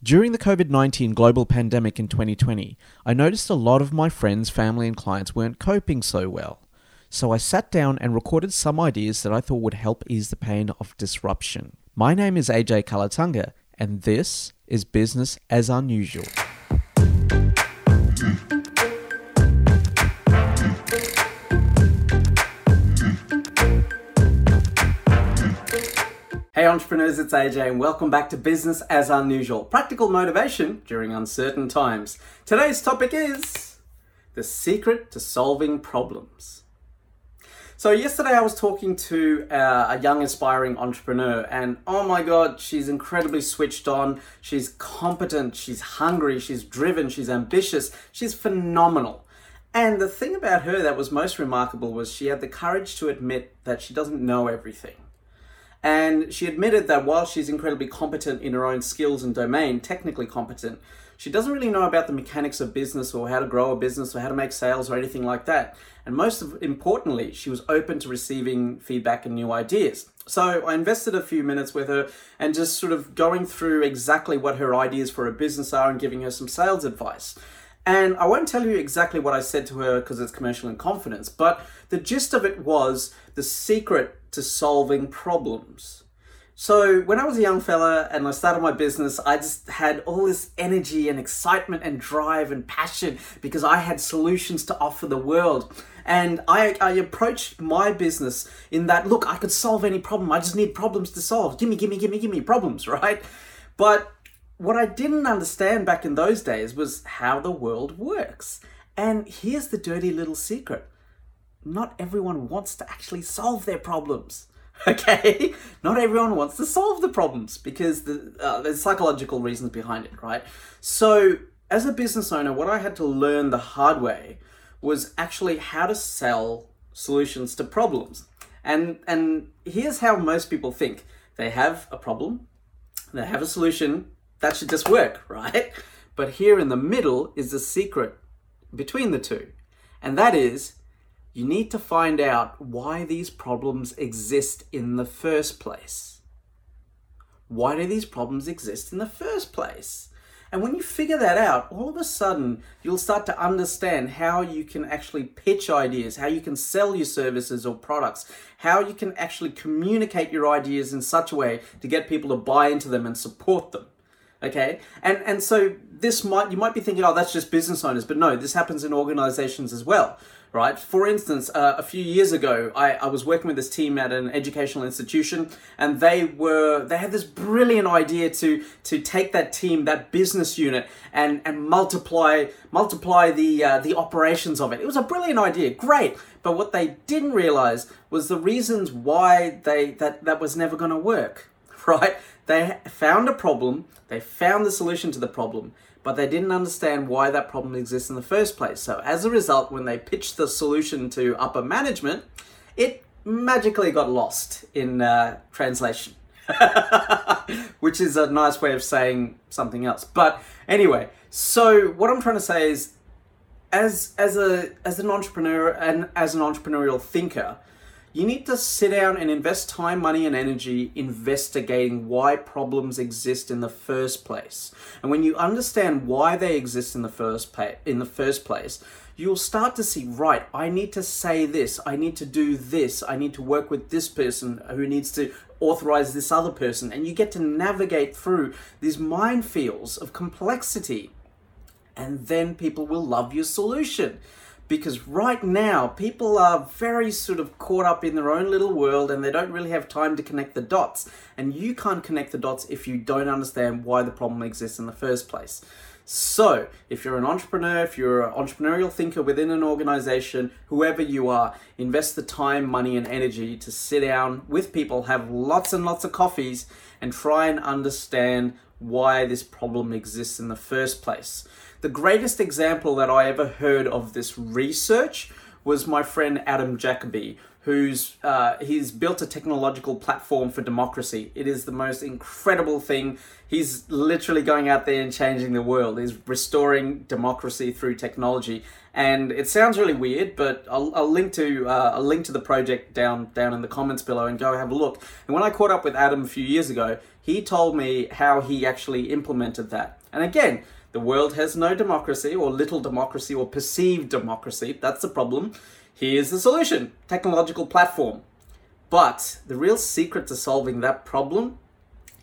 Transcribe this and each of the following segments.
During the COVID 19 global pandemic in 2020, I noticed a lot of my friends, family, and clients weren't coping so well. So I sat down and recorded some ideas that I thought would help ease the pain of disruption. My name is AJ Kulatunga, and this is Business as Unusual. Hey entrepreneurs, it's AJ and welcome back to Business as Unusual. Practical motivation during uncertain times. Today's topic is the secret to solving problems. So yesterday I was talking to uh, a young aspiring entrepreneur and oh my god, she's incredibly switched on, she's competent, she's hungry, she's driven, she's ambitious, she's phenomenal. And the thing about her that was most remarkable was she had the courage to admit that she doesn't know everything and she admitted that while she's incredibly competent in her own skills and domain, technically competent, she doesn't really know about the mechanics of business or how to grow a business or how to make sales or anything like that. And most importantly, she was open to receiving feedback and new ideas. So I invested a few minutes with her and just sort of going through exactly what her ideas for a business are and giving her some sales advice. And I won't tell you exactly what I said to her because it's commercial in confidence, but the gist of it was the secret to solving problems. So when I was a young fella and I started my business, I just had all this energy and excitement and drive and passion because I had solutions to offer the world. And I, I approached my business in that, look, I could solve any problem. I just need problems to solve. Gimme, gimme, gimme, gimme problems, right? But what I didn't understand back in those days was how the world works. And here's the dirty little secret not everyone wants to actually solve their problems. Okay, not everyone wants to solve the problems because the, uh, there's psychological reasons behind it, right? So, as a business owner, what I had to learn the hard way was actually how to sell solutions to problems. And and here's how most people think: they have a problem, they have a solution, that should just work, right? But here in the middle is the secret between the two, and that is you need to find out why these problems exist in the first place. Why do these problems exist in the first place? And when you figure that out, all of a sudden you'll start to understand how you can actually pitch ideas, how you can sell your services or products, how you can actually communicate your ideas in such a way to get people to buy into them and support them. Okay? And and so this might you might be thinking, oh, that's just business owners, but no, this happens in organizations as well right? For instance, uh, a few years ago, I, I was working with this team at an educational institution, and they were they had this brilliant idea to to take that team, that business unit, and and multiply multiply the uh, the operations of it. It was a brilliant idea, great. But what they didn't realize was the reasons why they that that was never going to work, right? They found a problem, they found the solution to the problem, but they didn't understand why that problem exists in the first place. So as a result, when they pitched the solution to upper management, it magically got lost in uh, translation. Which is a nice way of saying something else. But anyway, so what I'm trying to say is as as a as an entrepreneur and as an entrepreneurial thinker, you need to sit down and invest time, money, and energy investigating why problems exist in the first place. And when you understand why they exist in the first pa- in the first place, you'll start to see, right, I need to say this, I need to do this, I need to work with this person who needs to authorize this other person, and you get to navigate through these minefields of complexity. And then people will love your solution because right now people are very sort of caught up in their own little world and they don't really have time to connect the dots. And you can't connect the dots if you don't understand why the problem exists in the first place. So, if you're an entrepreneur, if you're an entrepreneurial thinker within an organization, whoever you are, invest the time, money, and energy to sit down with people, have lots and lots of coffees, and try and understand why this problem exists in the first place. The greatest example that I ever heard of this research was my friend Adam Jacoby, who's uh, he's built a technological platform for democracy. It is the most incredible thing. He's literally going out there and changing the world. He's restoring democracy through technology, and it sounds really weird, but I'll, I'll link to uh, a link to the project down down in the comments below and go have a look. And when I caught up with Adam a few years ago, he told me how he actually implemented that. And again, the world has no democracy or little democracy or perceived democracy. That's the problem. Here's the solution technological platform. But the real secret to solving that problem,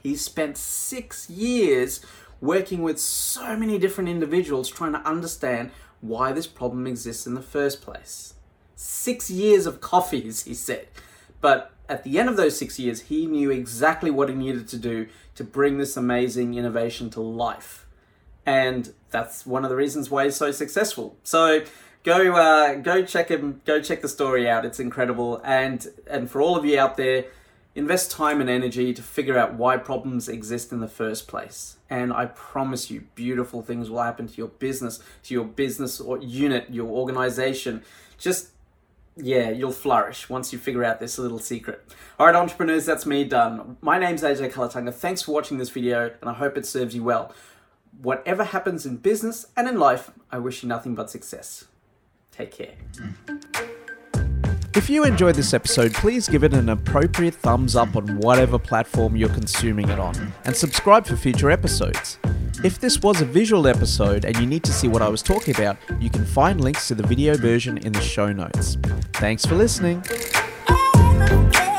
he spent six years working with so many different individuals trying to understand why this problem exists in the first place. Six years of coffees, he said. But at the end of those six years, he knew exactly what he needed to do to bring this amazing innovation to life. And that's one of the reasons why he's so successful. So go uh, go check him go check the story out. It's incredible. And and for all of you out there, invest time and energy to figure out why problems exist in the first place. And I promise you, beautiful things will happen to your business, to your business or unit, your organization. Just yeah, you'll flourish once you figure out this little secret. All right, entrepreneurs, that's me done. My name's AJ Kulatunga. Thanks for watching this video, and I hope it serves you well. Whatever happens in business and in life, I wish you nothing but success. Take care. If you enjoyed this episode, please give it an appropriate thumbs up on whatever platform you're consuming it on, and subscribe for future episodes. If this was a visual episode and you need to see what I was talking about, you can find links to the video version in the show notes. Thanks for listening. Yeah.